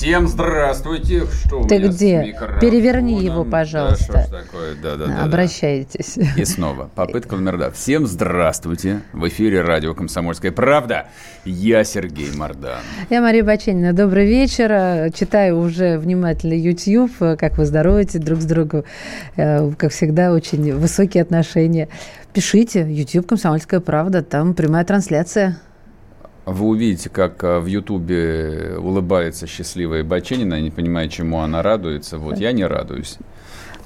Всем здравствуйте. Что Ты где? Переверни его, пожалуйста. Да, что ж такое? Да, да, да, да. Обращайтесь. И снова. Попытка номер два. Всем здравствуйте. В эфире радио «Комсомольская правда». Я Сергей Мордан. Я Мария Баченина. Добрый вечер. Читаю уже внимательно YouTube. Как вы здороваете друг с другом. Э, Как всегда, очень высокие отношения. Пишите. YouTube «Комсомольская правда». Там прямая трансляция. Вы увидите, как э, в Ютубе улыбается счастливая Баченина, не понимая, чему она радуется. Вот я не радуюсь.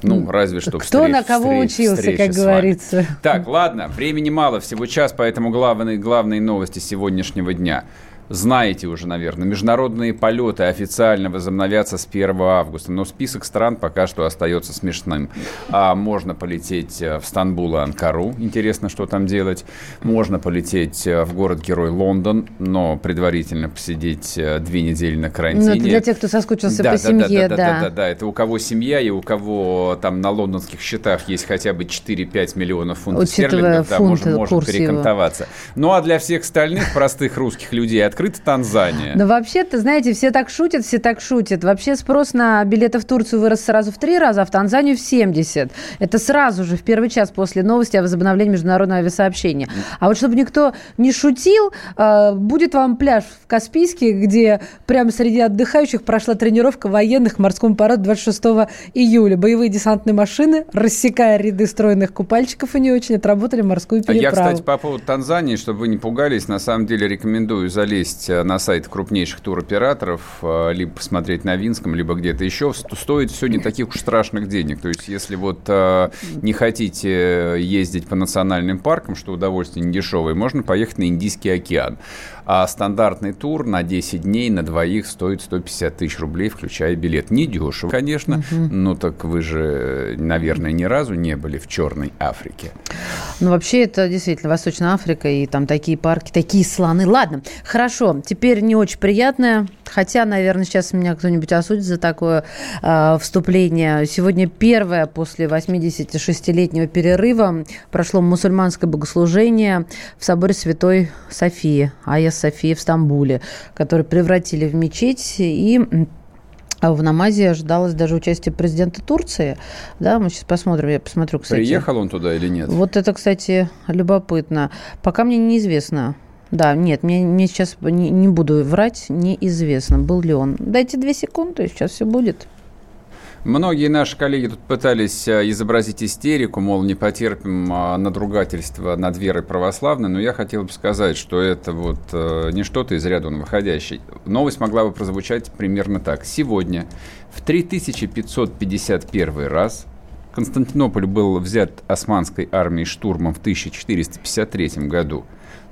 Ну, разве что Кто встреч- на кого встреч- учился, как говорится. Так, ладно, времени мало, всего час, поэтому главные, главные новости сегодняшнего дня. Знаете уже, наверное, международные полеты официально возобновятся с 1 августа, но список стран пока что остается смешным. А можно полететь э, в Стамбул и Анкару, интересно, что там делать. Можно полететь э, в город-герой Лондон, но предварительно посидеть э, две недели на Ну, карантине. это для тех, кто соскучился Да, по да, семье, да, да. да, да, да, это у кого семья и у кого там на лондонских счетах есть хотя бы 4-5 миллионов фунтов Учитывая стерлингов, да, фунты, можно, можно перекантоваться. Ну а для всех остальных простых русских людей открыта Танзания. Но вообще-то, знаете, все так шутят, все так шутят. Вообще спрос на билеты в Турцию вырос сразу в три раза, а в Танзанию в 70. Это сразу же, в первый час после новости о возобновлении международного авиасообщения. А вот чтобы никто не шутил, э, будет вам пляж в Каспийске, где прямо среди отдыхающих прошла тренировка военных морскому параду 26 июля. Боевые десантные машины, рассекая ряды стройных купальщиков и не очень, отработали морскую А переправу. Я, кстати, по поводу Танзании, чтобы вы не пугались, на самом деле рекомендую залезть э, на сайт крупнейших туроператоров, э, либо посмотреть на Винском, либо где-то еще. Сто- Стоит все не таких уж страшных денег. То есть, если вот э, не хотите ездить по национальным паркам, что удовольствие не дешевое, можно поехать на Индийский океан. А стандартный тур на 10 дней на двоих стоит 150 тысяч рублей, включая билет. Не дешево, конечно, но так вы же, наверное, ни разу не были в Черной Африке. Ну, вообще, это действительно Восточная Африка, и там такие парки, такие слоны. Ладно, хорошо, теперь не очень приятное, хотя, наверное, сейчас меня кто-нибудь осудит за такое э, вступление. Сегодня первое после 86-летнего перерыва прошло мусульманское богослужение в соборе Святой Софии, Айя Софии в Стамбуле, который превратили в мечеть, и а в намазе ожидалось даже участие президента Турции. Да, мы сейчас посмотрим, я посмотрю, кстати. Приехал он туда или нет? Вот это, кстати, любопытно. Пока мне неизвестно. Да, нет, мне, мне сейчас не, не буду врать, неизвестно, был ли он. Дайте две секунды, сейчас все будет. Многие наши коллеги тут пытались э, изобразить истерику, мол, не потерпим а, надругательства над верой православной, но я хотел бы сказать, что это вот э, не что-то из ряда выходящее. Новость могла бы прозвучать примерно так. Сегодня в 3551 раз Константинополь был взят османской армией штурмом в 1453 году.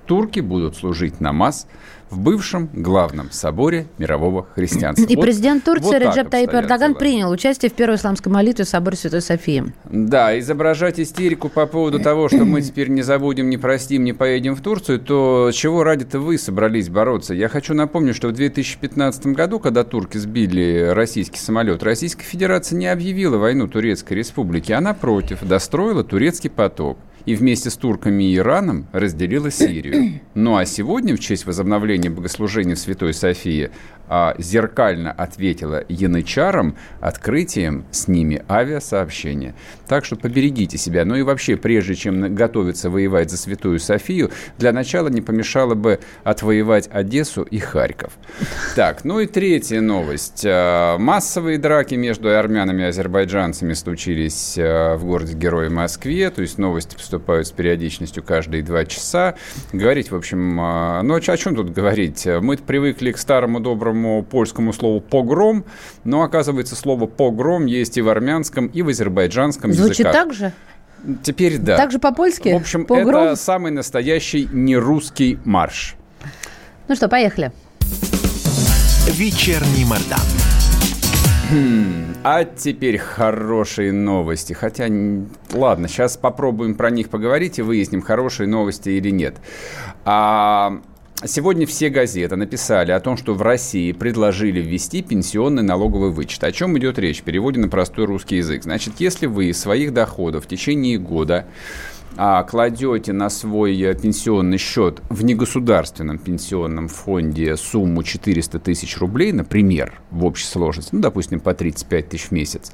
Турки будут служить намаз в бывшем главном соборе мирового христианства. И Вот- президент Турции вот Реджеп обстоят Эрдоган принял участие в первой исламской молитве в соборе Святой Софии. Да, изображать истерику по поводу того, что мы теперь не забудем, не простим, не поедем в Турцию, то чего ради-то вы собрались бороться? Я хочу напомнить, что в 2015 году, когда турки сбили российский самолет, Российская Федерация не объявила войну Турецкой Республике, а напротив, достроила турецкий поток и вместе с турками и Ираном разделила Сирию. Ну а сегодня, в честь возобновления богослужения в Святой Софии, а, зеркально ответила янычарам открытием с ними авиасообщения. Так что поберегите себя. Ну и вообще, прежде чем готовиться воевать за Святую Софию, для начала не помешало бы отвоевать Одессу и Харьков. Так, ну и третья новость. А, Массовые драки между армянами и азербайджанцами случились а, в городе-герое Москве. То есть новости поступают с периодичностью каждые два часа. Говорить, в общем, а, ну о чем тут говорить? Мы привыкли к старому доброму польскому слову «погром», но, оказывается, слово «погром» есть и в армянском, и в азербайджанском Звучит языках. так же? Теперь да. Так же по-польски? В общем, Погром? это самый настоящий нерусский марш. Ну что, поехали. Вечерний Мордан. А теперь хорошие новости. Хотя, ладно, сейчас попробуем про них поговорить и выясним, хорошие новости или нет. А, Сегодня все газеты написали о том, что в России предложили ввести пенсионный налоговый вычет. О чем идет речь в на простой русский язык? Значит, если вы из своих доходов в течение года а, кладете на свой э, пенсионный счет в негосударственном пенсионном фонде сумму 400 тысяч рублей, например, в общей сложности, ну, допустим, по 35 тысяч в месяц,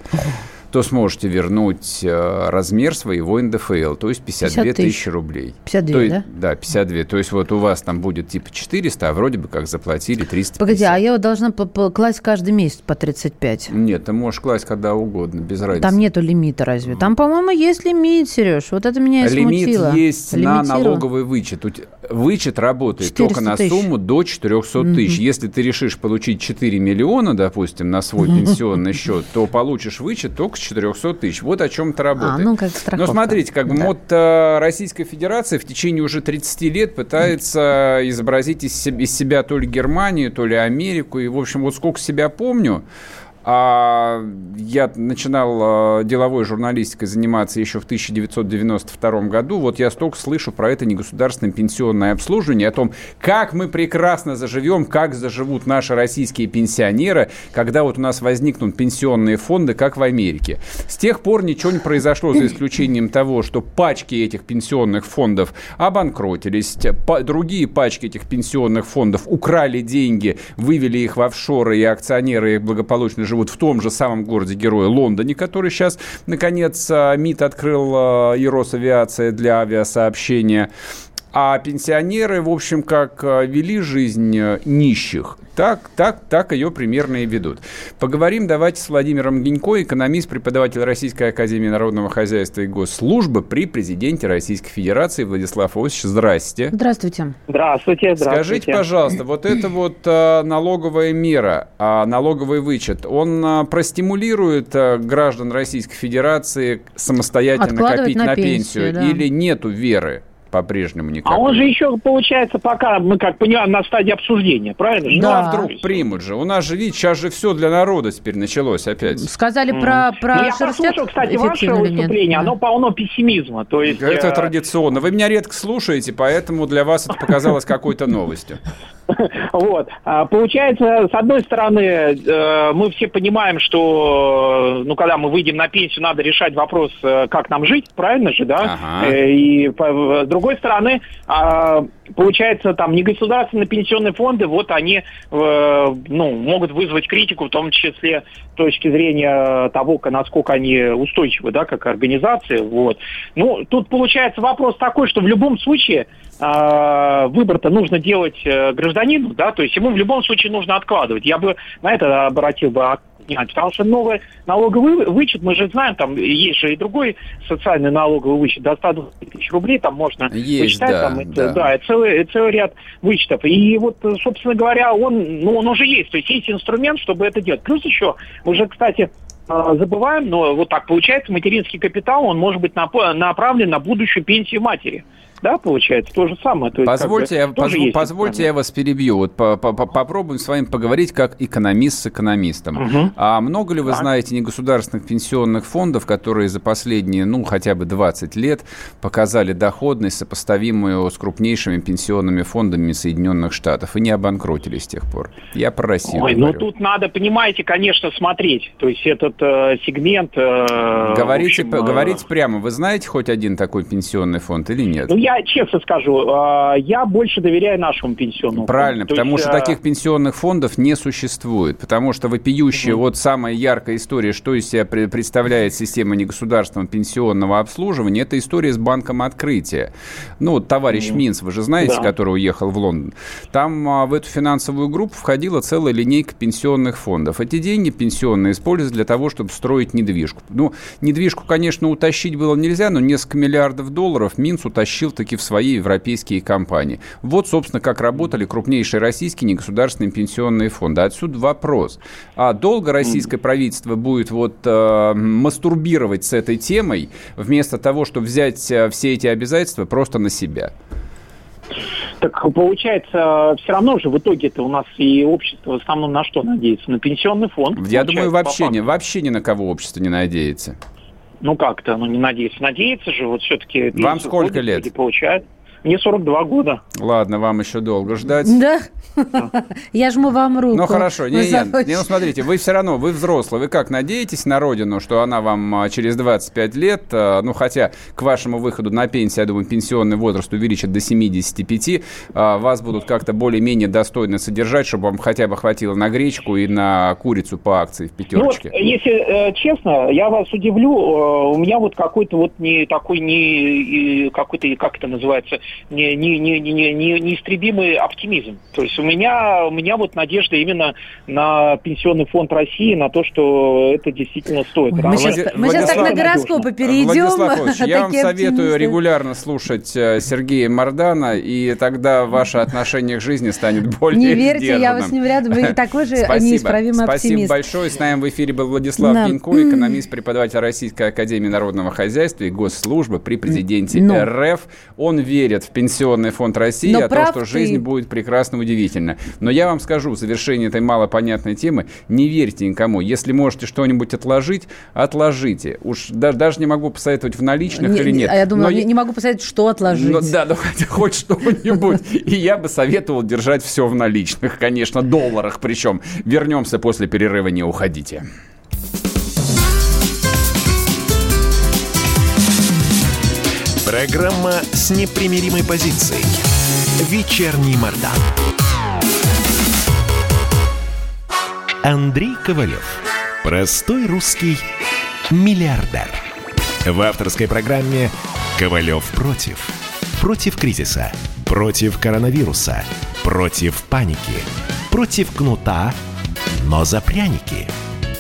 то сможете вернуть э, размер своего НДФЛ, то есть 52 тысяч. тысячи рублей. 52, то, да? Да, 52. То есть вот у вас там будет типа 400, а вроде бы как заплатили 350. Погоди, а я вот должна класть каждый месяц по 35? Нет, ты можешь класть когда угодно, без разницы. Там нету лимита разве? Там, по-моему, есть лимит, Сереж. Вот это меня и Лимит смутило. есть на налоговый вычет. Вычет работает только на тысяч. сумму до 400 тысяч. Если ты решишь получить 4 миллиона, допустим, на свой пенсионный счет, то получишь вычет только с 400 тысяч. Вот о чем это работает. А, ну, как страховка. Но смотрите, как бы да. вот э, Российская Федерация в течение уже 30 лет пытается изобразить из из себя то ли Германию, то ли Америку. И, в общем, вот сколько себя помню, а я начинал а, деловой журналистикой заниматься еще в 1992 году. Вот я столько слышу про это негосударственное пенсионное обслуживание, о том, как мы прекрасно заживем, как заживут наши российские пенсионеры, когда вот у нас возникнут пенсионные фонды, как в Америке. С тех пор ничего не произошло, за исключением того, что пачки этих пенсионных фондов обанкротились, другие пачки этих пенсионных фондов украли деньги, вывели их в офшоры, и акционеры их благополучно живут живут в том же самом городе-герое Лондоне, который сейчас, наконец, а, МИД открыл а, и для авиасообщения. А пенсионеры, в общем, как а, вели жизнь нищих, так, так, так ее примерно и ведут. Поговорим давайте с Владимиром Гинько, экономист, преподаватель Российской Академии Народного Хозяйства и Госслужбы при президенте Российской Федерации Владислав Осич. Здрасте. Здравствуйте. Здравствуйте. Здравствуйте. Скажите, пожалуйста, вот эта вот а, налоговая мера, а, налоговый вычет, он а, простимулирует а, граждан Российской Федерации самостоятельно копить на, на пенсию, пенсию да. или нету веры? По-прежнему никак. А он же еще, получается, пока мы, как понимаем, на стадии обсуждения, правильно? Ну, да. а вдруг примут же? У нас же, видите, сейчас же все для народа теперь началось опять. Сказали mm. про, про ну, я послушал, кстати, ваше выступление, оно полно пессимизма. То есть, это э... традиционно. Вы меня редко слушаете, поэтому для вас это показалось какой-то новостью. Вот. А, получается, с одной стороны, э, мы все понимаем, что, ну, когда мы выйдем на пенсию, надо решать вопрос, э, как нам жить, правильно же, да? Ага. И с другой стороны, а, получается, там негосударственные пенсионные фонды, вот они, э, ну, могут вызвать критику, в том числе с точки зрения того, насколько они устойчивы, да, как организации, вот. Ну, тут получается вопрос такой, что в любом случае э, выбор-то нужно делать гражданину, да, то есть ему в любом случае нужно откладывать. Я бы на это обратил бы внимание, потому что новый налоговый вычет, мы же знаем, там есть же и другой социальный налоговый вычет, до 120 тысяч рублей, там можно есть, вычитать, да, там, да. да целый, целый ряд вычетов. И вот, собственно говоря, он, ну, он уже есть, то есть есть инструмент, чтобы это делать. Плюс еще, уже, кстати, а, забываем, но вот так получается, материнский капитал, он может быть направлен на будущую пенсию матери. Да, получается, то же самое. То есть, позвольте, как бы, я, позв, позвольте я вас перебью. Вот по, по, попробуем с вами поговорить как экономист с экономистом. Угу. А много ли вы так. знаете негосударственных пенсионных фондов, которые за последние, ну, хотя бы 20 лет показали доходность, сопоставимую с крупнейшими пенсионными фондами Соединенных Штатов и не обанкротились с тех пор? Я про Россию Ой, ну тут надо, понимаете, конечно, смотреть. То есть этот э, сегмент... Э, говорите, общем, э... говорите прямо, вы знаете хоть один такой пенсионный фонд или нет? Ну, я честно скажу, а, я больше доверяю нашему пенсионному Правильно, фонду. потому есть, что а... таких пенсионных фондов не существует. Потому что вопиющая, угу. вот самая яркая история, что из себя представляет система негосударственного пенсионного обслуживания, это история с банком открытия. Ну, вот товарищ угу. Минц, вы же знаете, да. который уехал в Лондон. Там а, в эту финансовую группу входила целая линейка пенсионных фондов. Эти деньги пенсионные используются для того, чтобы строить недвижку. Ну, недвижку, конечно, утащить было нельзя, но несколько миллиардов долларов Минц утащил таки в свои европейские компании. Вот, собственно, как работали крупнейшие российские негосударственные пенсионные фонды. Отсюда вопрос. А долго российское правительство будет вот э, мастурбировать с этой темой, вместо того, чтобы взять э, все эти обязательства просто на себя? Так получается, все равно же в итоге-то у нас и общество в основном на что надеется? На пенсионный фонд. Я думаю, вообще, не, вообще ни на кого общество не надеется. Ну как-то, ну не надеется. Надеется же, вот все-таки... Вам сколько лет? Получает. Мне 42 года. Ладно, вам еще долго ждать. Да? Я жму вам руку. Ну хорошо, не, не, не, ну смотрите, вы все равно, вы взрослый, вы как, надеетесь на родину, что она вам а, через 25 лет, а, ну хотя к вашему выходу на пенсию, я думаю, пенсионный возраст увеличат до 75, а, вас будут как-то более-менее достойно содержать, чтобы вам хотя бы хватило на гречку и на курицу по акции в пятерочке? Ну, вот, если э, честно, я вас удивлю, э, у меня вот какой-то вот не такой не какой-то, как это называется, не, не, не, не, не, неистребимый оптимизм. То есть у меня, у меня вот надежда именно на Пенсионный фонд России, на то, что это действительно стоит. Ой, мы, сейчас, мы сейчас так на гороскопы перейдем. Владислав я вам советую регулярно слушать э, Сергея Мардана, и тогда ваше отношение к жизни станет более Не верьте, сдержанным. я вас не рядом, вы такой же неисправимый оптимист. Спасибо большое. С нами в эфире был Владислав да. Пенько, экономист, преподаватель Российской Академии Народного Хозяйства и Госслужбы при президенте Но. РФ. Он верит в Пенсионный фонд России, Но о том, что жизнь ты. будет прекрасно удивительна. Но я вам скажу, в завершении этой малопонятной темы, не верьте никому. Если можете что-нибудь отложить, отложите. Уж да, даже не могу посоветовать в наличных не, или нет. А я думаю, не, не могу посоветовать, что отложить. Но, да, ну хоть, хоть что-нибудь. И я бы советовал держать все в наличных, конечно, долларах причем. Вернемся после перерыва, не уходите. Программа с непримиримой позицией. Вечерний Мордан. Андрей Ковалев. Простой русский миллиардер. В авторской программе «Ковалев против». Против кризиса. Против коронавируса. Против паники. Против кнута, но за пряники –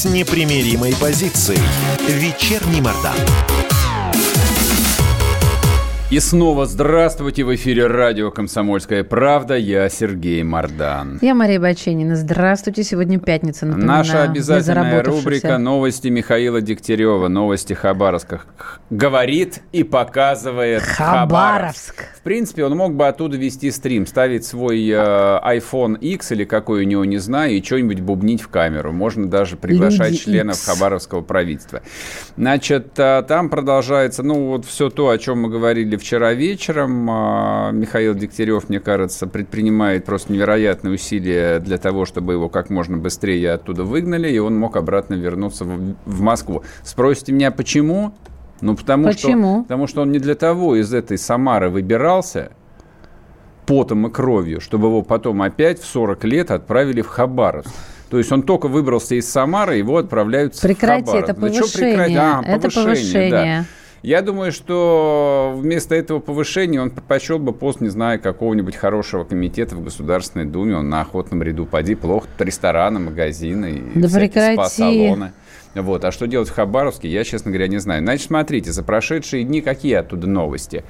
с непримиримой позицией. Вечерний Мордан. И снова здравствуйте в эфире радио «Комсомольская правда». Я Сергей Мордан. Я Мария Баченина. Здравствуйте. Сегодня пятница. Напоминаю, Наша обязательная рубрика «Новости Михаила Дегтярева». Новости Хабаровска. Говорит и показывает Хабаровск. Хабаровск. В принципе, он мог бы оттуда вести стрим, ставить свой э, iPhone X или какой у него, не знаю, и что-нибудь бубнить в камеру. Можно даже приглашать Люди членов X. Хабаровского правительства. Значит, э, там продолжается, ну, вот все то, о чем мы говорили вчера вечером. А, Михаил Дегтярев, мне кажется, предпринимает просто невероятные усилия для того, чтобы его как можно быстрее оттуда выгнали, и он мог обратно вернуться в, в Москву. Спросите меня, почему? Ну, потому почему? что, потому что он не для того из этой Самары выбирался, потом и кровью, чтобы его потом опять в 40 лет отправили в Хабаровск. То есть он только выбрался из Самары, его отправляют Прекрати, в Хабаровск. это повышение. А, это повышение, повышение. Да. Я думаю, что вместо этого повышения он предпочел бы пост, не знаю, какого-нибудь хорошего комитета в Государственной Думе. Он на охотном ряду поди плохо. Рестораны, магазины и да спа-салоны. Вот. А что делать в Хабаровске, я, честно говоря, не знаю. Значит, смотрите, за прошедшие дни какие оттуда новости?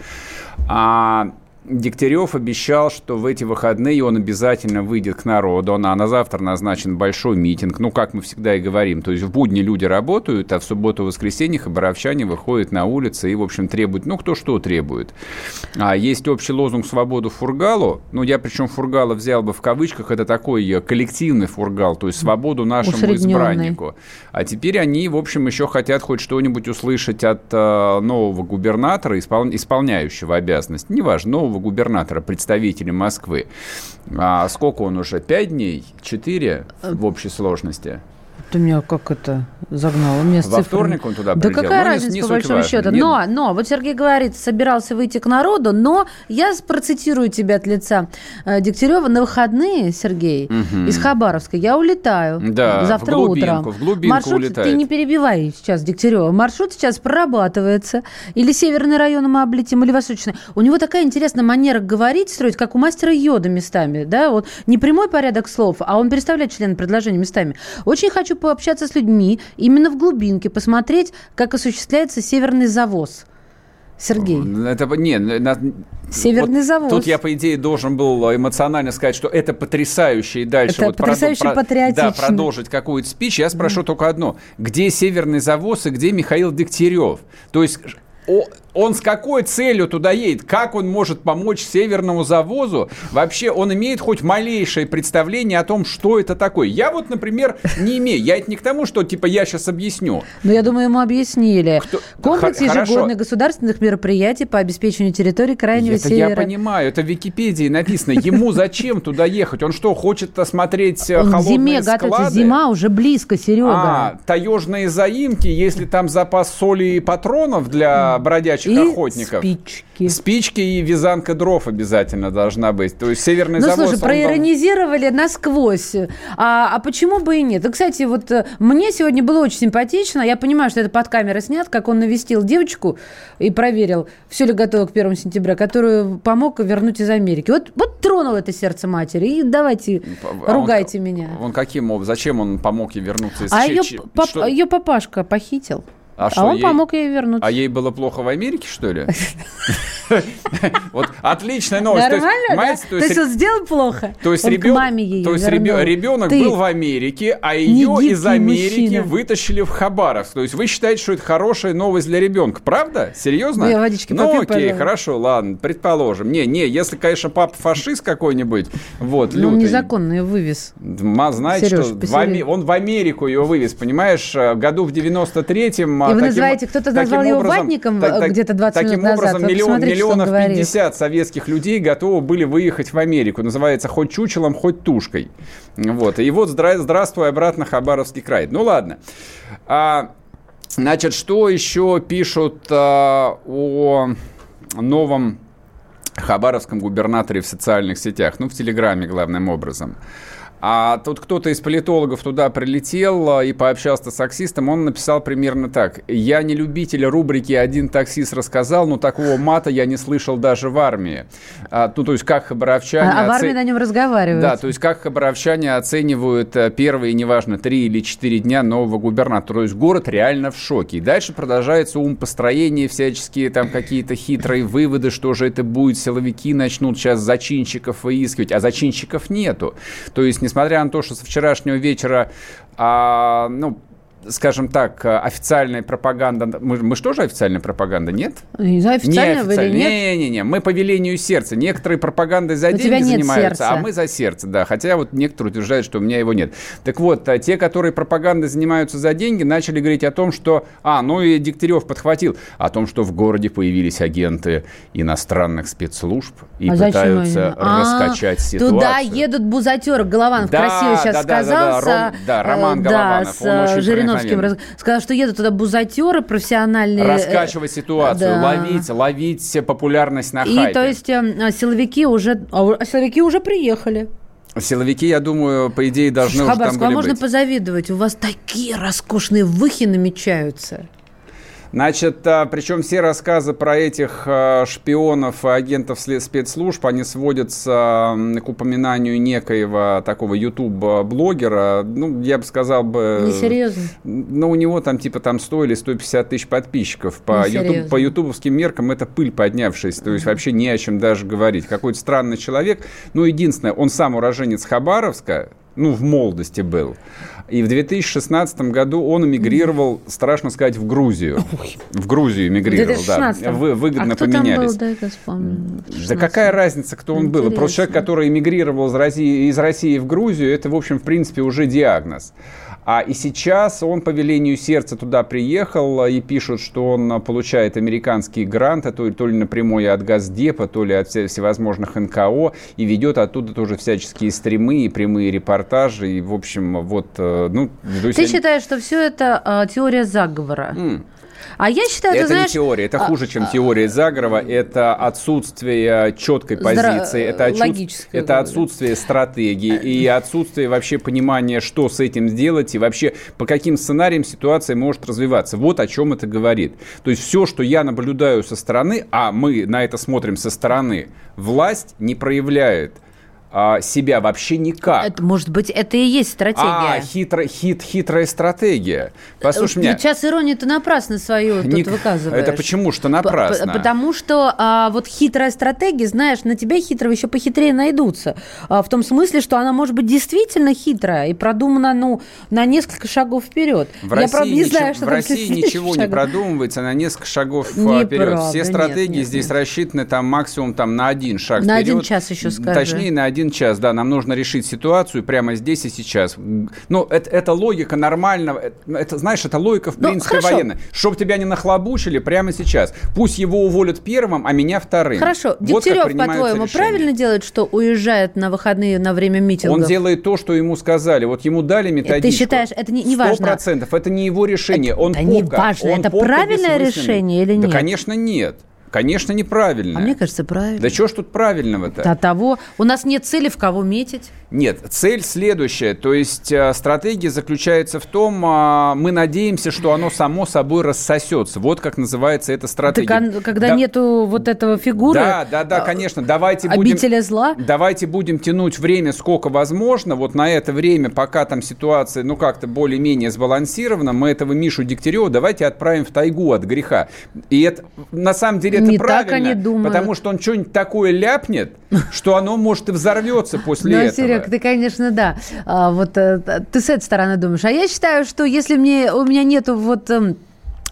А, Дегтярев обещал, что в эти выходные он обязательно выйдет к народу. А на завтра назначен большой митинг. Ну, как мы всегда и говорим, то есть в будни люди работают, а в субботу и воскресенье хабаровчане выходят на улицы и, в общем, требуют, ну, кто что требует. А есть общий лозунг «Свободу фургалу». Ну, я причем фургала взял бы в кавычках, это такой э, коллективный фургал, то есть свободу нашему избраннику. А теперь они, в общем, еще хотят хоть что-нибудь услышать от э, нового губернатора, испол... исполняющего обязанность, неважно, нового губернатора, представителя Москвы. А сколько он уже? Пять дней? Четыре в общей сложности? У меня как это? загнал. Мне Во вторник он туда прилетел. Да какая ну, разница, не, не по большому счету. Но, но, вот Сергей говорит, собирался выйти к народу, но я процитирую тебя от лица э, Дегтярева. На выходные, Сергей, угу. из Хабаровска я улетаю. Да, завтра в глубинку, утром. В глубинку Маршрут, улетает. ты не перебивай сейчас Дегтярева. Маршрут сейчас прорабатывается. Или северный район мы облетим, или восточный. У него такая интересная манера говорить, строить, как у мастера Йода местами. Да? Вот не прямой порядок слов, а он переставляет члены предложения местами. Очень хочу пообщаться с людьми именно в глубинке, посмотреть, как осуществляется северный завоз. Сергей. Это не, на, Северный вот завоз. Тут я, по идее, должен был эмоционально сказать, что это потрясающе, и дальше это вот потрясающе прод... патриотично. Да, продолжить какую-то спич. Я спрошу да. только одно. Где Северный завоз и где Михаил Дегтярев? То есть он с какой целью туда едет? Как он может помочь северному завозу? Вообще, он имеет хоть малейшее представление о том, что это такое? Я вот, например, не имею. Я это не к тому, что, типа, я сейчас объясню. Но я думаю, ему объяснили. Кто... Комплекс ежегодных государственных мероприятий по обеспечению территории Крайнего это Севера. я понимаю. Это в Википедии написано. Ему зачем туда ехать? Он что, хочет осмотреть он холодные зиме склады? готовится. Зима уже близко, Серега. А, таежные заимки, если там запас соли и патронов для бродячих и охотников. спички. Спички и вязанка дров обязательно должна быть. То есть северный ну, завод... слушай, проиронизировали там... насквозь. А, а почему бы и нет? И, кстати, вот э, мне сегодня было очень симпатично. Я понимаю, что это под камерой снят, как он навестил девочку и проверил, все ли готово к 1 сентября, которую помог вернуть из Америки. Вот, вот тронул это сердце матери. И давайте, а ругайте он, меня. Он каким образом? Зачем он помог ей вернуться из А ее, пап, ее папашка похитил. А, а что, он ей... помог ей вернуться. А ей было плохо в Америке, что ли? Вот отличная новость. Нормально, То есть он сделал плохо? То есть ребенок был в Америке, а ее из Америки вытащили в Хабаровск. То есть вы считаете, что это хорошая новость для ребенка, правда? Серьозно? Я водички Ну окей, хорошо, ладно, предположим. Не, не, если, конечно, папа фашист какой-нибудь, вот, Ну, незаконно ее вывез. Знаете, что он в Америку ее вывез, понимаешь, году в 93-м и вы таким, называете, кто-то назвал его образом, ватником так, где-то 20 таким минут образом, назад. миллион, миллионов 50 советских людей готовы были выехать в Америку. Называется хоть чучелом, хоть тушкой. Вот. И вот здра- здравствуй обратно Хабаровский край. Ну ладно. А, значит, что еще пишут а, о новом хабаровском губернаторе в социальных сетях? Ну, в Телеграме главным образом. А тут кто-то из политологов туда прилетел а, и пообщался с таксистом, он написал примерно так. «Я не любитель рубрики «Один таксист рассказал», но такого мата я не слышал даже в армии». А, ну, то есть, как хабаровчане... А, а в армии на нем разговаривают. Да, то есть, как хабаровчане оценивают э, первые, неважно, три или четыре дня нового губернатора. То есть, город реально в шоке. И дальше продолжается ум построения, всяческие там какие-то хитрые выводы, что же это будет, силовики начнут сейчас зачинщиков выискивать, а зачинщиков нету. То есть, несмотря на то, что со вчерашнего вечера, а, ну, скажем так, официальная пропаганда... Мы, мы что же официальная пропаганда, нет? Не знаю, официальная не или нет. Не-не-не, мы по велению сердца. Некоторые пропагандой за деньги занимаются, сердца. а мы за сердце, да. Хотя вот некоторые утверждают, что у меня его нет. Так вот, а те, которые пропагандой занимаются за деньги, начали говорить о том, что... А, ну и Дегтярев подхватил. О том, что в городе появились агенты иностранных спецслужб и а пытаются раскачать а, ситуацию. Туда едут бузатеры. Голованов да, красиво сейчас да, сказал. Да, да, да, Ром, да Роман Голованов. Да, он очень Жириновским сказал, что едут туда бузатеры профессиональные. Раскачивать ситуацию, да. ловить, ловить популярность на хайпе. И то есть э, силовики уже, а силовики уже приехали. Силовики, я думаю, по идее должны уже там были а можно быть. позавидовать, у вас такие роскошные выхи намечаются. Значит, а, причем все рассказы про этих а, шпионов и агентов спецслужб, они сводятся к упоминанию некоего такого YouTube-блогера. Ну, я бы сказал бы... Несерьезно. Ну, у него там типа там 100 или 150 тысяч подписчиков. По, YouTube, по ютубовским меркам это пыль поднявшаяся. То есть вообще не о чем даже говорить. Какой-то странный человек. Ну, единственное, он сам уроженец Хабаровска, ну, в молодости был. И в 2016 году он эмигрировал, страшно сказать, в Грузию. В Грузию эмигрировал, да. Вы, выгодно а кто поменялись. Там был, дай вспомню, да какая разница, кто он Интересно. был? Просто человек, который эмигрировал из России, из России в Грузию, это, в общем, в принципе, уже диагноз. А и сейчас он по велению сердца туда приехал и пишут, что он получает американские гранты, то, то ли напрямую от Газдепа, то ли от всевозможных НКО, и ведет оттуда тоже всяческие стримы и прямые репортажи. И, в общем, вот... Э, ну, Ты считаешь, что все это э, теория заговора? Mm. А я считаю, это ты знаешь... не теория, это а, хуже, чем а, теория заговора. Это отсутствие четкой позиции, это, отсут... это отсутствие стратегии и отсутствие вообще понимания, что с этим сделать и вообще по каким сценариям ситуация может развиваться. Вот о чем это говорит. То есть все, что я наблюдаю со стороны, а мы на это смотрим со стороны, власть не проявляет – а, себя вообще никак. Это, может быть, это и есть стратегия. А, хитро, хит, хитрая стратегия. Послушай меня. Сейчас иронию ты напрасно свою тут выказываешь. Это почему что напрасно? Потому что а, вот хитрая стратегия, знаешь, на тебя хитрого еще похитрее найдутся. А, в том смысле, что она может быть действительно хитрая и продумана, ну, на несколько шагов вперед. В Я, России, правда, не знаю, что в России ничего шагов. не продумывается на несколько шагов не вперед. Правда, Все стратегии нет, нет, здесь нет. рассчитаны там максимум там на один шаг на вперед. На один час еще скажи. Точнее, на один один час, да, нам нужно решить ситуацию прямо здесь и сейчас. Ну, это, это логика нормального, это, это, знаешь, это логика, в ну, принципе, хорошо. военная. Чтобы тебя не нахлобучили прямо сейчас. Пусть его уволят первым, а меня вторым. Хорошо. Вот Дегтярев, по-твоему, правильно делает, что уезжает на выходные на время митингов? Он делает то, что ему сказали. Вот ему дали методичку. Ты считаешь, это не, не важно? Сто процентов. Это не его решение. Это, он да не важно. Это правильное решение или нет? Да, конечно, нет. Конечно, неправильно. А мне кажется, правильно. Да что ж тут правильного-то? До того. У нас нет цели, в кого метить. Нет, цель следующая. То есть э, стратегия заключается в том, э, мы надеемся, что оно само собой рассосется. Вот как называется эта стратегия. Так, когда да, нету вот этого фигуры... Да, да, да, конечно. Давайте обителя будем, зла? Давайте будем тянуть время сколько возможно. Вот на это время, пока там ситуация, ну, как-то более-менее сбалансирована, мы этого Мишу Дегтярева давайте отправим в тайгу от греха. И это, на самом деле, это не правильно. Так они думают. Потому что он что-нибудь такое ляпнет, что оно может и взорвется после этого. Серег, ты, конечно, да. А, вот э, ты с этой стороны думаешь. А я считаю, что если мне, у меня нету вот... Эм,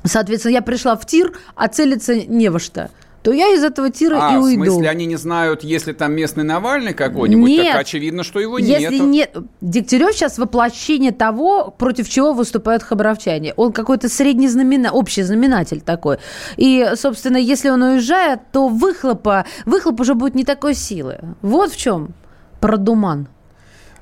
соответственно, я пришла в тир, а целиться не во что то я из этого тира а, и уйду. в смысле, они не знают, если там местный Навальный какой-нибудь, нет, так очевидно, что его нет. Если нет... Дегтярев сейчас воплощение того, против чего выступают хабаровчане. Он какой-то средний знамена... общий знаменатель такой. И, собственно, если он уезжает, то выхлопа, выхлоп уже будет не такой силы. Вот в чем продуман.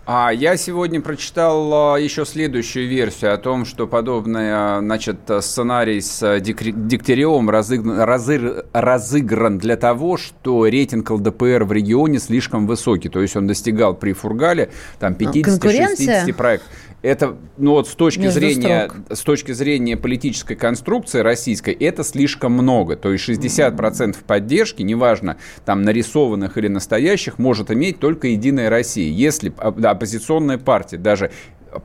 А я сегодня прочитал а, еще следующую версию о том, что подобный значит, сценарий с Дегтяревым разыгран для того, что рейтинг ЛДПР в регионе слишком высокий. То есть он достигал при Фургале там 50-60 проектов это, ну вот с точки Между зрения, строк. с точки зрения политической конструкции российской, это слишком много. То есть 60% поддержки, неважно, там нарисованных или настоящих, может иметь только Единая Россия. Если оппозиционная партия, даже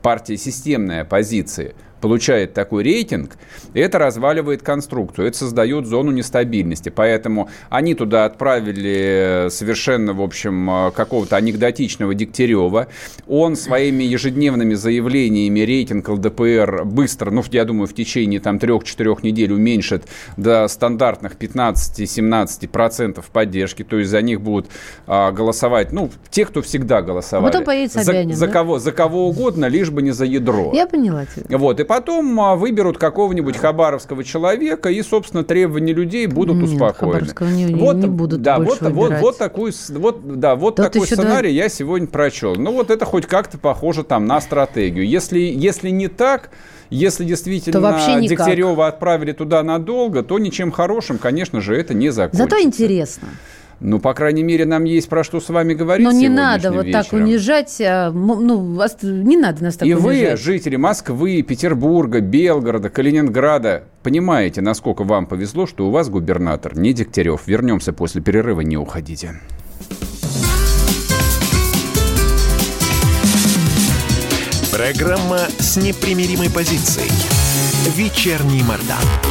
партия системной оппозиции – получает такой рейтинг, это разваливает конструкцию, это создает зону нестабильности. Поэтому они туда отправили совершенно, в общем, какого-то анекдотичного Дегтярева. Он своими ежедневными заявлениями рейтинг ЛДПР быстро, ну, я думаю, в течение там 3-4 недель уменьшит до стандартных 15-17% поддержки. То есть за них будут а, голосовать, ну, те, кто всегда голосовали. А потом поедет Собянин, за, да? кого, за кого угодно, лишь бы не за ядро. Я поняла тебя. Вот, и потом а, выберут какого-нибудь хабаровского человека, и, собственно, требования людей будут Нет, успокоены. Не, вот, не будут да, вот, вот, вот такой, вот, да, вот Тут такой сценарий да... я сегодня прочел. Ну, вот это хоть как-то похоже там на стратегию. Если, если не так, если действительно то вообще Дегтярева отправили туда надолго, то ничем хорошим, конечно же, это не закончится. Зато интересно. Ну, по крайней мере, нам есть про что с вами говорить Но не надо вот вечером. так унижать, а, ну, не надо нас так И унижать. вы, жители Москвы, Петербурга, Белгорода, Калининграда, понимаете, насколько вам повезло, что у вас губернатор не Дегтярев. Вернемся после перерыва, не уходите. Программа с непримиримой позицией. Вечерний Мордан.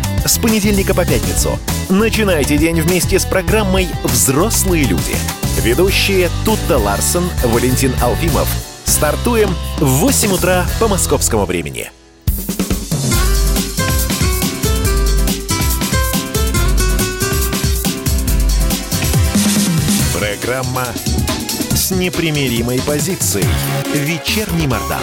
С понедельника по пятницу. Начинайте день вместе с программой «Взрослые люди». Ведущие Тутта Ларсон, Валентин Алфимов. Стартуем в 8 утра по московскому времени. Программа с непримиримой позицией. Вечерний Мардан.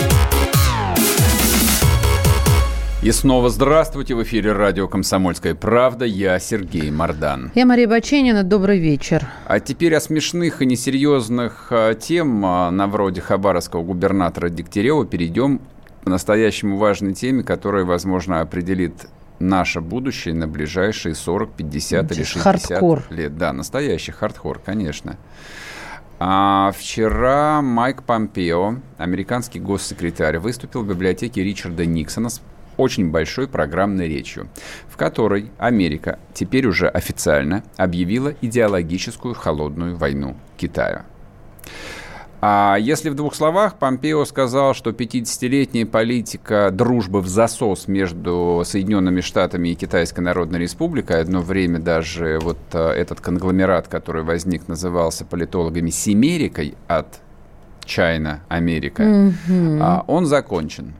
И снова здравствуйте. В эфире радио «Комсомольская правда». Я Сергей Мардан. Я Мария Баченина. Добрый вечер. А теперь о смешных и несерьезных а, тем а, на вроде хабаровского губернатора Дегтярева перейдем к по-настоящему важной теме, которая, возможно, определит наше будущее на ближайшие 40, 50 или 60 хардкор. лет. Да, настоящий хардкор, конечно. А вчера Майк Помпео, американский госсекретарь, выступил в библиотеке Ричарда Никсона с очень большой программной речью, в которой Америка теперь уже официально объявила идеологическую холодную войну Китаю. А если в двух словах, Помпео сказал, что 50-летняя политика дружбы в засос между Соединенными Штатами и Китайской Народной Республикой, одно время даже вот а, этот конгломерат, который возник, назывался политологами «Семерикой» от Чайна, Америка, mm-hmm. он закончен.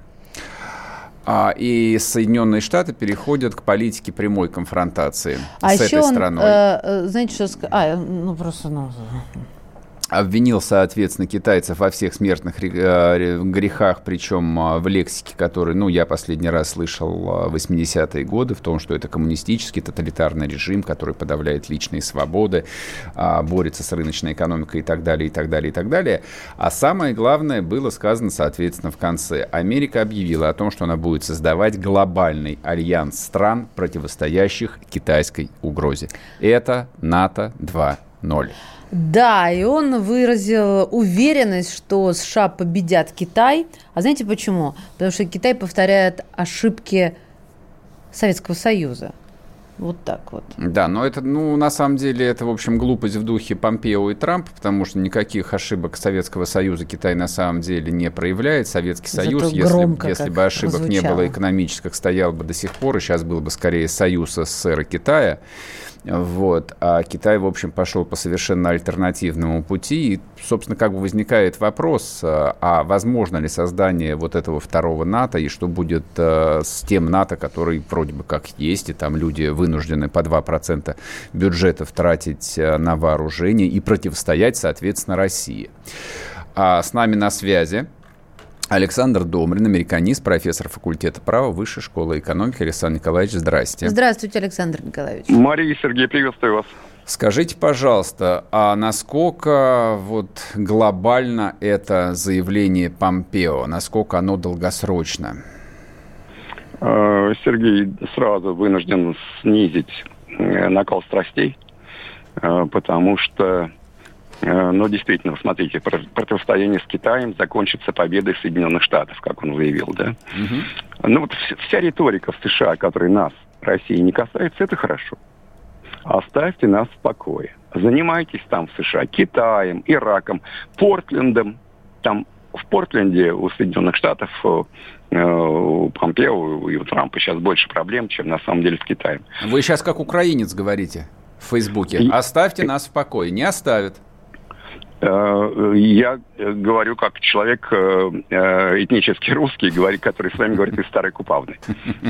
А, и Соединенные Штаты переходят к политике прямой конфронтации а с этой он, страной. Э, э, знаете, что? А, ну просто... Ну обвинил, соответственно, китайцев во всех смертных э, грехах, причем а, в лексике, которую, ну, я последний раз слышал в 80-е годы, в том, что это коммунистический тоталитарный режим, который подавляет личные свободы, а, борется с рыночной экономикой и так далее, и так далее, и так далее. А самое главное было сказано, соответственно, в конце. Америка объявила о том, что она будет создавать глобальный альянс стран, противостоящих китайской угрозе. Это НАТО 2.0. Да, и он выразил уверенность, что США победят Китай. А знаете почему? Потому что Китай повторяет ошибки Советского Союза. Вот так вот. Да, но это, ну, на самом деле, это, в общем, глупость в духе Помпео и Трампа, потому что никаких ошибок Советского Союза Китай на самом деле не проявляет. Советский Зато Союз, если, если бы ошибок прозвучало. не было экономических, стоял бы до сих пор, и сейчас был бы скорее Союз СССР и Китая. Вот. А Китай, в общем, пошел по совершенно альтернативному пути. И, собственно, как бы возникает вопрос, а, а возможно ли создание вот этого второго НАТО, и что будет а, с тем НАТО, который вроде бы как есть, и там люди вынуждены по 2% бюджетов тратить а, на вооружение и противостоять, соответственно, России. А с нами на связи Александр Домрин, американист, профессор факультета права Высшей школы экономики. Александр Николаевич, здрасте. Здравствуйте, Александр Николаевич. Мария и Сергей, приветствую вас. Скажите, пожалуйста, а насколько вот глобально это заявление Помпео, насколько оно долгосрочно? Э, Сергей сразу вынужден снизить э, накал страстей, э, потому что но действительно, смотрите, противостояние с Китаем закончится победой Соединенных Штатов, как он заявил, да? Угу. Ну вот вся риторика в США, которая нас, России, не касается, это хорошо. Оставьте нас в покое. Занимайтесь там в США Китаем, Ираком, Портлендом. Там в Портленде у Соединенных Штатов, э, у Помпео и у Трампа сейчас больше проблем, чем на самом деле с Китаем. Вы сейчас как украинец говорите в Фейсбуке. Оставьте нас в покое. Не оставят. Э, я говорю как человек э, э, этнический русский, который с вами говорит из Старой Купавны,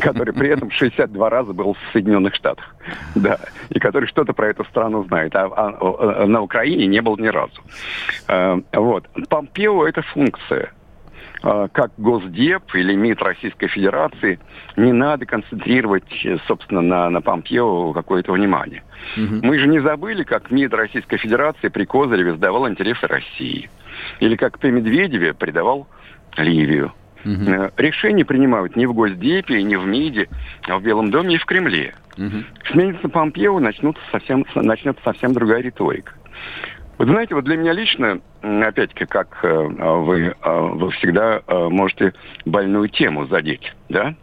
который при этом 62 раза был в Соединенных Штатах, да, и который что-то про эту страну знает, а, а на Украине не был ни разу. Вот. Помпео – это функция. А, как Госдеп или МИД Российской Федерации не надо концентрировать, собственно, на, на Помпео какое-то внимание. Угу. Мы же не забыли, как МИД Российской Федерации при Козыреве сдавал интересы России. Или как при Медведеве предавал Ливию. Угу. Решения принимают не в Госдепе, не в МИДе, а в Белом доме и в Кремле. Угу. Сменится Помпео, начнут совсем, начнется совсем другая риторика. Вы знаете, вот для меня лично, опять-таки, как э, вы, э, вы всегда э, можете больную тему задеть, да?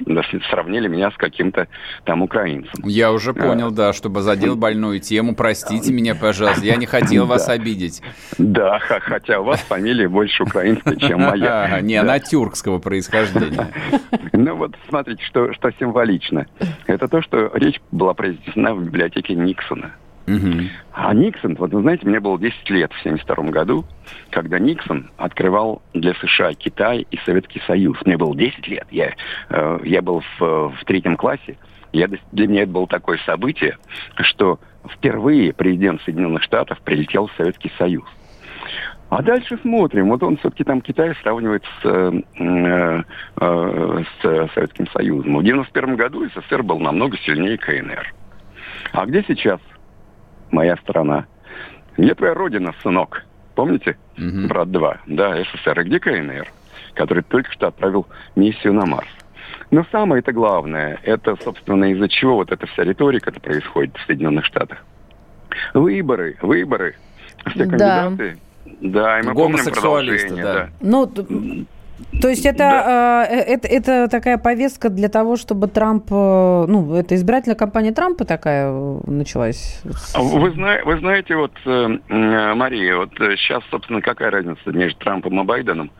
Сравнили меня с каким-то там украинцем. Я уже понял, да, чтобы задел больную тему. Простите меня, пожалуйста, я не хотел вас обидеть. Да, хотя у вас фамилия больше украинская, чем моя. Не, она тюркского происхождения. Ну вот, смотрите, что символично. Это то, что речь была произнесена в библиотеке Никсона. А Никсон, вот вы знаете, мне было 10 лет в 1972 году, когда Никсон открывал для США Китай и Советский Союз. Мне было 10 лет. Я, э, я был в, в третьем классе. Я, для меня это было такое событие, что впервые президент Соединенных Штатов прилетел в Советский Союз. А дальше смотрим. Вот он все-таки там Китай сравнивает с, э, э, э с Советским Союзом. В 1991 году СССР был намного сильнее КНР. А где сейчас моя страна. Где твоя родина, сынок? Помните? Угу. Брат 2. Да, СССР. И где КНР? Который только что отправил миссию на Марс. Но самое это главное, это, собственно, из-за чего вот эта вся риторика это происходит в Соединенных Штатах. Выборы, выборы. Все кандидаты. Да, да и мы помним продолжение. Да. да. Ну, то есть это, да. э, это, это такая повестка для того, чтобы Трамп, э, ну, это избирательная кампания Трампа такая э, началась? А вы, зна, вы знаете, вот, э, э, Мария, вот сейчас, собственно, какая разница между Трампом и Байденом?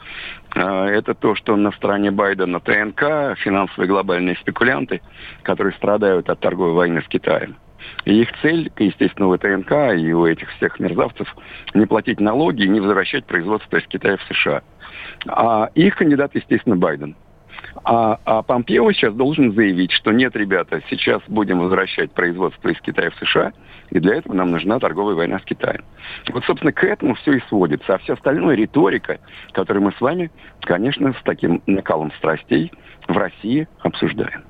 Э, это то, что на стороне Байдена ТНК, финансовые глобальные спекулянты, которые страдают от торговой войны с Китаем. И их цель, естественно, у ТНК и у этих всех мерзавцев не платить налоги и не возвращать производство из Китая в США. А их кандидат, естественно, Байден. А, а Помпео сейчас должен заявить, что нет, ребята, сейчас будем возвращать производство из Китая в США, и для этого нам нужна торговая война с Китаем. Вот, собственно, к этому все и сводится. А все остальное риторика, которую мы с вами, конечно, с таким накалом страстей в России обсуждаем.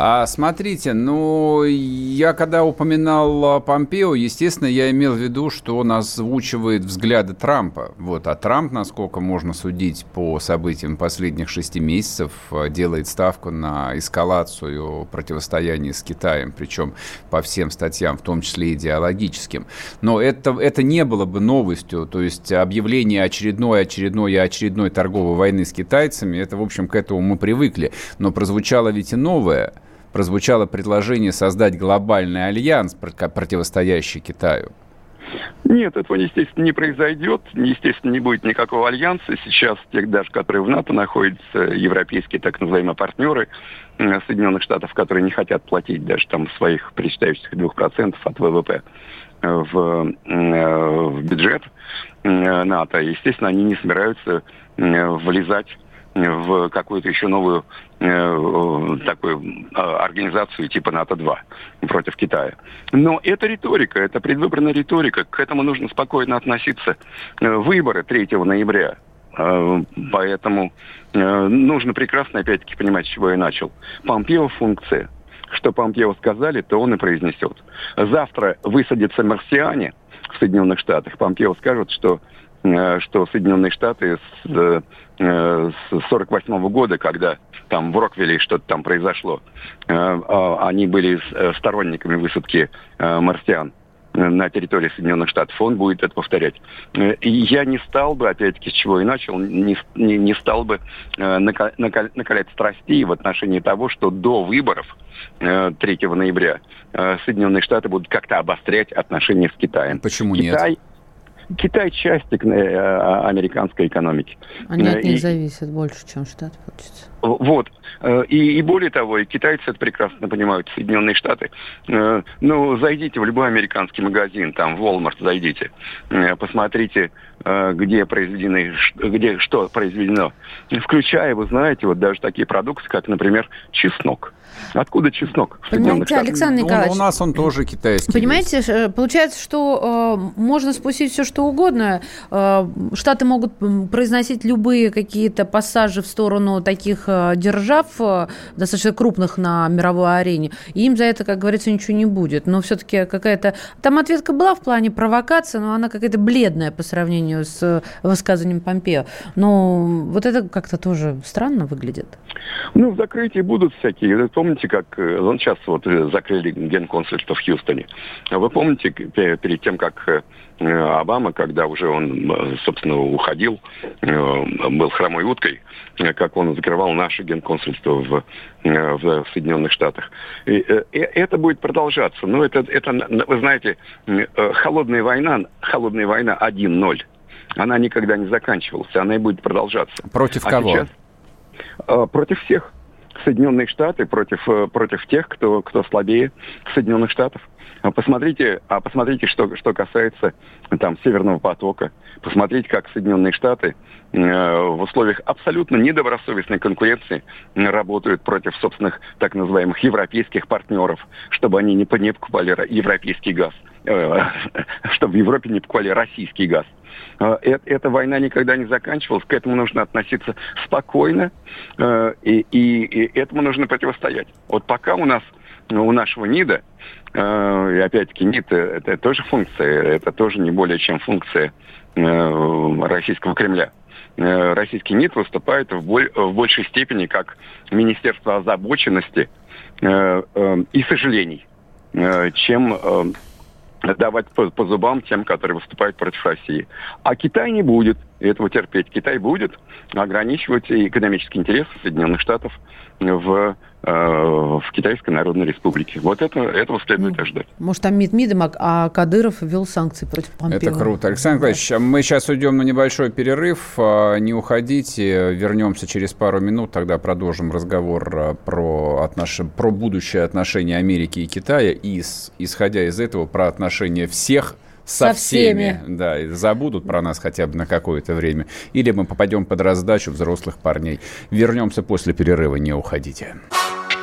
А, смотрите, ну, я когда упоминал Помпео, естественно, я имел в виду, что он озвучивает взгляды Трампа. Вот, а Трамп, насколько можно судить по событиям последних шести месяцев, делает ставку на эскалацию противостояния с Китаем, причем по всем статьям, в том числе идеологическим. Но это, это не было бы новостью, то есть объявление очередной, очередной и очередной торговой войны с китайцами, это, в общем, к этому мы привыкли. Но прозвучало ведь и новое – прозвучало предложение создать глобальный альянс, противостоящий Китаю? Нет, этого, естественно, не произойдет. Естественно, не будет никакого альянса. Сейчас тех даже, которые в НАТО находятся, европейские так называемые партнеры Соединенных Штатов, которые не хотят платить даже там своих причитающихся 2% от ВВП в, в бюджет НАТО. Естественно, они не собираются влезать в какую-то еще новую э, такую э, организацию типа НАТО-2 против Китая. Но это риторика, это предвыборная риторика. К этому нужно спокойно относиться. Э, выборы 3 ноября. Э, поэтому э, нужно прекрасно, опять-таки, понимать, с чего я начал. Помпео функция. Что Помпео сказали, то он и произнесет. Завтра высадятся марсиане в Соединенных Штатах. Помпео скажет, что Э, что Соединенные Штаты с, э, с 48 года, когда там в Роквилле что-то там произошло, э, а, они были сторонниками высадки марсиан на территории Соединенных Штатов, он будет это повторять. И я не стал бы, опять-таки, с чего и начал, не, не, не стал бы накалять страстей в отношении того, что до выборов 3 ноября Соединенные Штаты будут как-то обострять отношения с Китаем. Почему Китай, нет? Китай частик э, американской экономики. Они от них и, зависят больше, чем Штаты, получится. Вот. Э, и, и более того, и китайцы это прекрасно понимают, Соединенные Штаты. Э, ну, зайдите в любой американский магазин, там, в Walmart зайдите, посмотрите, где произведены, где что произведено. Включая, вы знаете, вот даже такие продукты, как, например, чеснок. Откуда чеснок? Понимаете, Александр Николаевич... Ну, у нас он тоже китайский. Понимаете, есть. Э, получается, что э, можно спустить все, что угодно. Э, Штаты могут произносить любые какие-то пассажи в сторону таких э, держав, э, достаточно крупных на мировой арене, и им за это, как говорится, ничего не будет. Но все-таки какая-то... Там ответка была в плане провокации, но она какая-то бледная по сравнению с высказыванием Помпео. Но вот это как-то тоже странно выглядит. Ну, в закрытии будут всякие. Помните, как он сейчас вот закрыли генконсульство в Хьюстоне. Вы помните, перед тем, как Обама, когда уже он, собственно, уходил, был хромой уткой, как он закрывал наше генконсульство в, в Соединенных Штатах. И, и это будет продолжаться. Но это, это, вы знаете, холодная война, холодная война 1-0 она никогда не заканчивалась, она и будет продолжаться. Против а кого? Сейчас, э, против всех. Соединенные Штаты против, э, против тех, кто, кто слабее Соединенных Штатов. А посмотрите, а посмотрите, что, что касается там, Северного потока. Посмотрите, как Соединенные Штаты э, в условиях абсолютно недобросовестной конкуренции работают против собственных так называемых европейских партнеров, чтобы они не, не покупали европейский газ, э, чтобы в Европе не покупали российский газ. Э, эта война никогда не заканчивалась, к этому нужно относиться спокойно, э, и, и, и этому нужно противостоять. Вот пока у нас, у нашего НИДа, э, и опять-таки НИД это тоже функция, это тоже не более чем функция российского Кремля. Российский НИД выступает в, боль, в большей степени как Министерство озабоченности и сожалений, чем давать по, по зубам тем, которые выступают против России. А Китай не будет этого терпеть. Китай будет ограничивать экономические интересы Соединенных Штатов в Э, в Китайской Народной Республике. Вот это, этого следует ну, ожидать. Может, там МИД МИДом, а, а Кадыров ввел санкции против Помпео. Это круто. Александр Николаевич, да. мы сейчас уйдем на небольшой перерыв. А, не уходите, вернемся через пару минут, тогда продолжим разговор а, про, отнош... про будущее отношения Америки и Китая и, исходя из этого, про отношения всех со, со всеми. всеми. Да, и забудут про нас хотя бы на какое-то время. Или мы попадем под раздачу взрослых парней. Вернемся после перерыва, не уходите.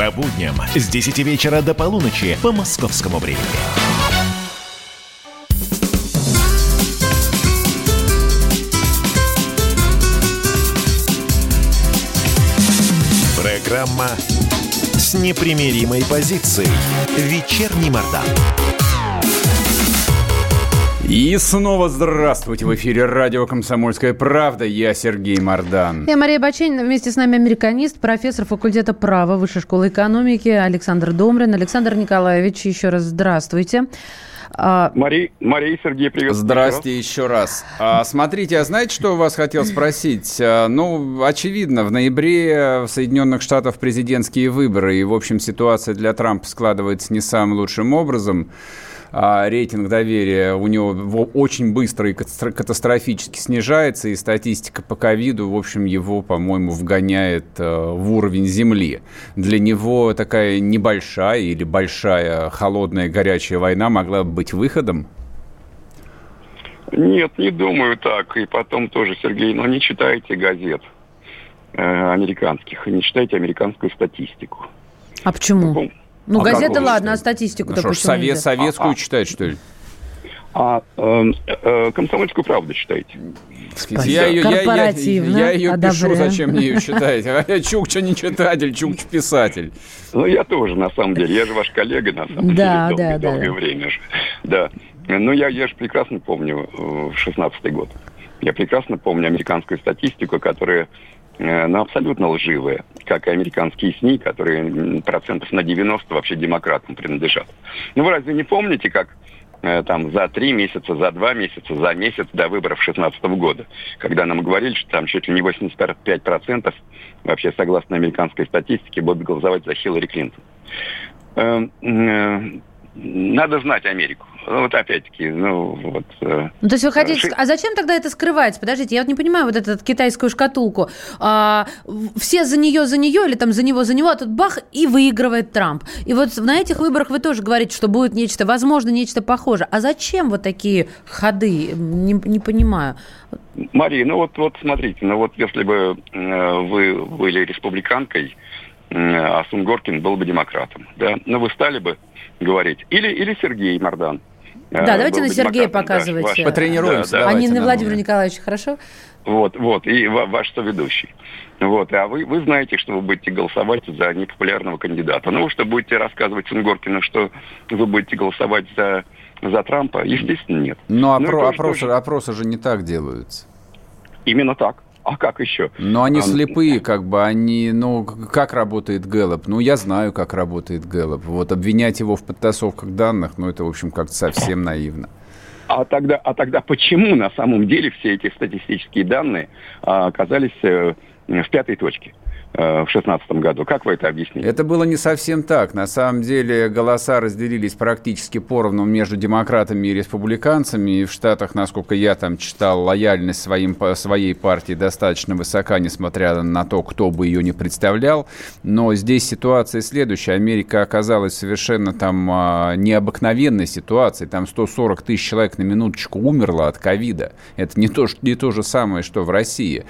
По будням с 10 вечера до полуночи по московскому времени. Программа с непримиримой позицией. Вечерний Мордан. И снова здравствуйте! В эфире радио «Комсомольская правда». Я Сергей Мордан. Я Мария Баченина. Вместе с нами американист, профессор факультета права Высшей школы экономики Александр Домрин. Александр Николаевич, еще раз здравствуйте. А... Мария, Мария Сергей, привет. Здрасте еще раз. А, смотрите, а знаете, что у вас хотел спросить? А, ну, очевидно, в ноябре в Соединенных Штатах президентские выборы, и, в общем, ситуация для Трампа складывается не самым лучшим образом рейтинг доверия у него очень быстро и катастрофически снижается, и статистика по ковиду, в общем, его, по-моему, вгоняет э, в уровень земли. Для него такая небольшая или большая холодная горячая война могла бы быть выходом? Нет, не думаю так. И потом тоже, Сергей, но ну, не читайте газет э, американских, не читайте американскую статистику. А почему? Ну, а газеты, ладно, а статистику ну, что совет, Советскую а, читать, что ли? А э, э, комсомольскую правду читаете? Я ее, я, я, я ее пишу, зачем мне ее читать? А я Чукча не читатель, Чукч писатель. Ну, я тоже, на самом деле. Я же ваш коллега, на самом да, деле, долгое, да, долгое да. время же. Да. Ну, я, я же прекрасно помню э, в шестнадцатый год. Я прекрасно помню американскую статистику, которая Э, но абсолютно лживые, как и американские СМИ, которые процентов на 90 вообще демократам принадлежат. Ну вы разве не помните, как э, там за три месяца, за два месяца, за месяц до выборов 2016 года, когда нам говорили, что там чуть ли не 85% вообще, согласно американской статистике, будут голосовать за Хиллари Клинтон. Эм, э, надо знать Америку. Ну, вот опять-таки, ну, вот... Э, ну, то есть вы хотите... Ши... А зачем тогда это скрывается? Подождите, я вот не понимаю вот эту китайскую шкатулку. А, все за нее, за нее, или там за него, за него, а тут бах, и выигрывает Трамп. И вот на этих выборах вы тоже говорите, что будет нечто, возможно, нечто похожее. А зачем вот такие ходы? Не, не понимаю. Мария, ну вот, вот смотрите, ну вот если бы э, вы были республиканкой, э, а Сунгоркин был бы демократом, да, но ну вы стали бы говорить, или, или Сергей Мардан, да, э, давайте на Сергея показывайте. Да, Потренируемся. Да, да. А не на Владимира Николаевича, хорошо? Вот, вот, и ваш соведущий. Вот, а вы, вы знаете, что вы будете голосовать за непопулярного кандидата. Ну, вы что, будете рассказывать Сунгоркину, что вы будете голосовать за, за Трампа? Естественно, нет. Но ну, опро- опросы, опросы же не так делаются. Именно так. А как еще? Но они а, слепые, как бы, они, ну, как работает Гэллоп? Ну, я знаю, как работает Гэллоп. Вот обвинять его в подтасовках данных, ну, это, в общем, как-то совсем наивно. А тогда, а тогда почему на самом деле все эти статистические данные а, оказались э, в пятой точке? Э, в 2016 году. Как вы это объясните? Это было не совсем так. На самом деле голоса разделились практически поровну между демократами и республиканцами. И в Штатах, насколько я там читал, лояльность своим, своей партии достаточно высока, несмотря на то, кто бы ее не представлял. Но здесь ситуация следующая. Америка оказалась совершенно там а, необыкновенной ситуацией. Там 140 тысяч человек на минуточку умерло от ковида. Это не то, не то же самое, что в России.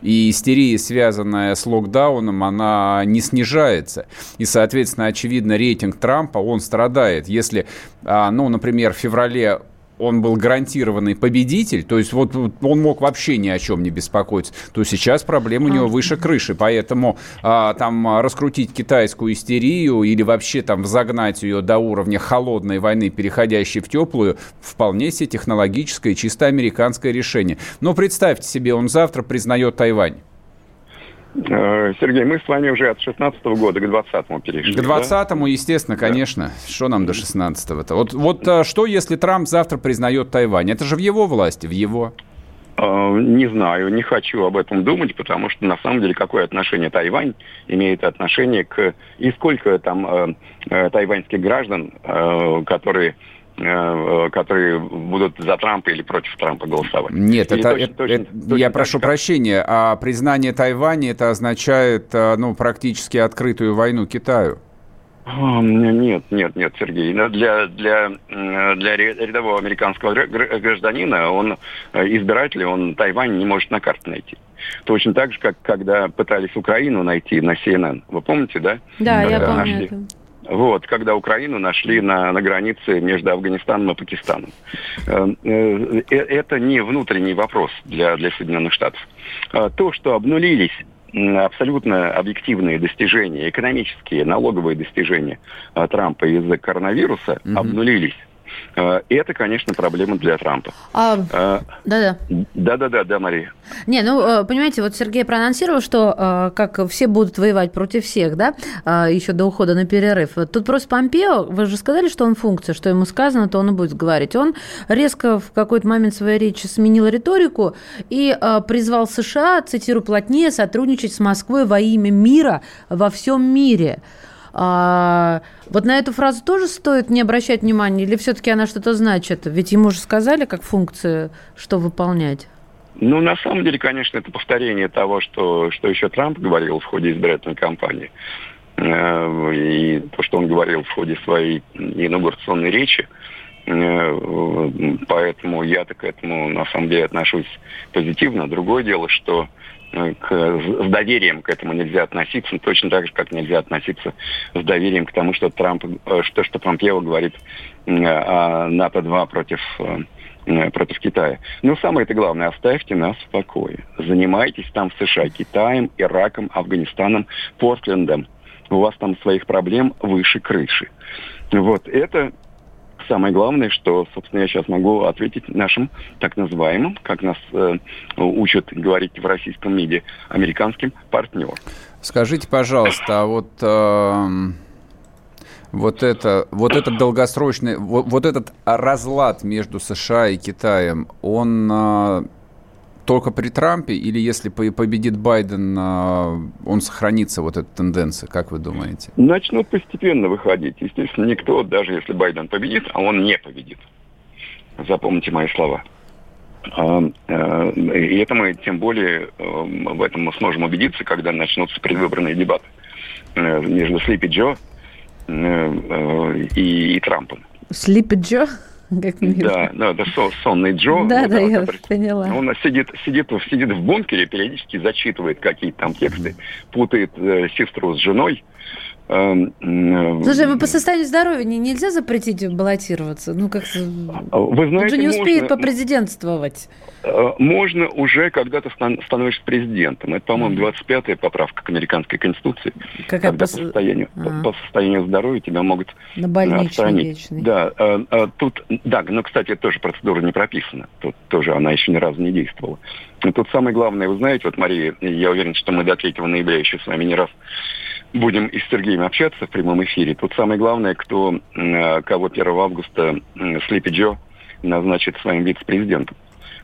И истерия, связанная с локдауном, локдауном она не снижается. И, соответственно, очевидно, рейтинг Трампа, он страдает. Если, а, ну, например, в феврале он был гарантированный победитель, то есть вот он мог вообще ни о чем не беспокоиться, то сейчас проблема у него выше крыши, поэтому а, там раскрутить китайскую истерию или вообще там загнать ее до уровня холодной войны, переходящей в теплую, вполне себе технологическое чисто американское решение. Но представьте себе, он завтра признает Тайвань. Э, Сергей, мы с вами уже от 16 года к 20-му перешли. К 20-му, да? естественно, конечно. Да. Что нам до 16-го-то? Вот, вот э, что, если Трамп завтра признает Тайвань? Это же в его власти, в его. Э, не знаю, не хочу об этом думать, потому что на самом деле какое отношение Тайвань имеет отношение к... И сколько там э, тайваньских граждан, э, которые которые будут за Трампа или против Трампа голосовать. Нет, это, точно, это, точно, это, точно я прошу как... прощения, а признание Тайваня это означает э, ну, практически открытую войну Китаю. Нет, нет, нет, Сергей. Для, для, для рядового американского гражданина, он э, избиратель, он Тайвань не может на карте найти. Точно так же, как когда пытались Украину найти на CNN. Вы помните, да? Да, когда я помню нашли... это. Вот, когда Украину нашли на, на границе между Афганистаном и Пакистаном. Э, э, э, это не внутренний вопрос для, для Соединенных Штатов. А то, что обнулились абсолютно объективные достижения, экономические, налоговые достижения Трампа из-за коронавируса mm-hmm. обнулились. Э, это, конечно, проблема для Трампа. А, э, да-да. Да-да-да, да, Мария. Не, ну, э, понимаете, вот Сергей проанонсировал, что как все будут воевать против всех, да, еще до ухода на перерыв. Тут просто Помпео, вы же сказали, что он функция, что ему сказано, то он и будет говорить. Он резко в какой-то момент своей речи сменил риторику и призвал США, цитирую, плотнее сотрудничать с Москвой во имя мира во всем мире. А, вот на эту фразу тоже стоит не обращать внимания, или все-таки она что-то значит? Ведь ему же сказали, как функцию, что выполнять. Ну, на самом деле, конечно, это повторение того, что, что еще Трамп говорил в ходе избирательной кампании. Э, и то, что он говорил в ходе своей инаугурационной речи. Э, поэтому я-то к этому, на самом деле, отношусь позитивно. Другое дело, что к, с доверием к этому нельзя относиться, точно так же, как нельзя относиться с доверием к тому, что Трамп, э, что, что Помпео говорит о НАТО-2 против э, против Китая. Но самое-то главное, оставьте нас в покое. Занимайтесь там в США Китаем, Ираком, Афганистаном, Портлендом. У вас там своих проблем выше крыши. Вот это самое главное, что, собственно, я сейчас могу ответить нашим так называемым, как нас э, учат говорить в российском МИДе, американским партнерам. Скажите, пожалуйста, а вот... Э вот это, вот этот долгосрочный, вот, вот этот разлад между США и Китаем, он только при Трампе или если победит Байден, а, он сохранится, вот эта тенденция, как вы думаете? Начнут постепенно выходить. Естественно, никто, даже если Байден победит, а он не победит. Запомните мои слова. А, э, и это мы тем более э, в этом мы сможем убедиться, когда начнутся предвыборные дебаты э, между Слипи Джо и, и Трампом. Слипи Джо? Как да, да, это сонный Джо. Да, да, я который, поняла. Он сидит, сидит, сидит в бункере, периодически зачитывает какие-то там тексты, путает э, сестру с женой. Эм, э, Слушай, вы по состоянию здоровья не, нельзя запретить баллотироваться? Ну, как Вы знаете, Он же не успеет можно, попрезидентствовать. Э, можно уже, когда ты становишься президентом. Это, по-моему, 25-я поправка к американской конституции. Какая когда по... По, состоянию, а. по, по состоянию здоровья тебя могут На больничный Да, э, тут, да, но, кстати, тоже процедура не прописана. Тут тоже она еще ни разу не действовала. Но тут самое главное, вы знаете, вот, Мария, я уверен, что мы до 3 ноября еще с вами не раз будем и с Сергеем общаться в прямом эфире. Тут самое главное, кто, э, кого 1 августа Слипи Джо назначит своим вице-президентом.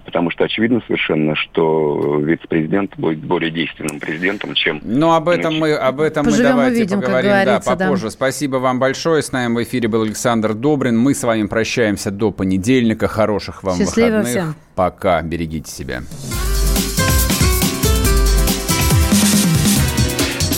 Потому что очевидно совершенно, что вице-президент будет более действенным президентом, чем... Ну, об этом мы, об этом мы давайте увидим, поговорим да, попозже. Да. Спасибо вам большое. С нами в эфире был Александр Добрин. Мы с вами прощаемся до понедельника. Хороших вам Счастливо выходных. Всем. Пока. Берегите себя.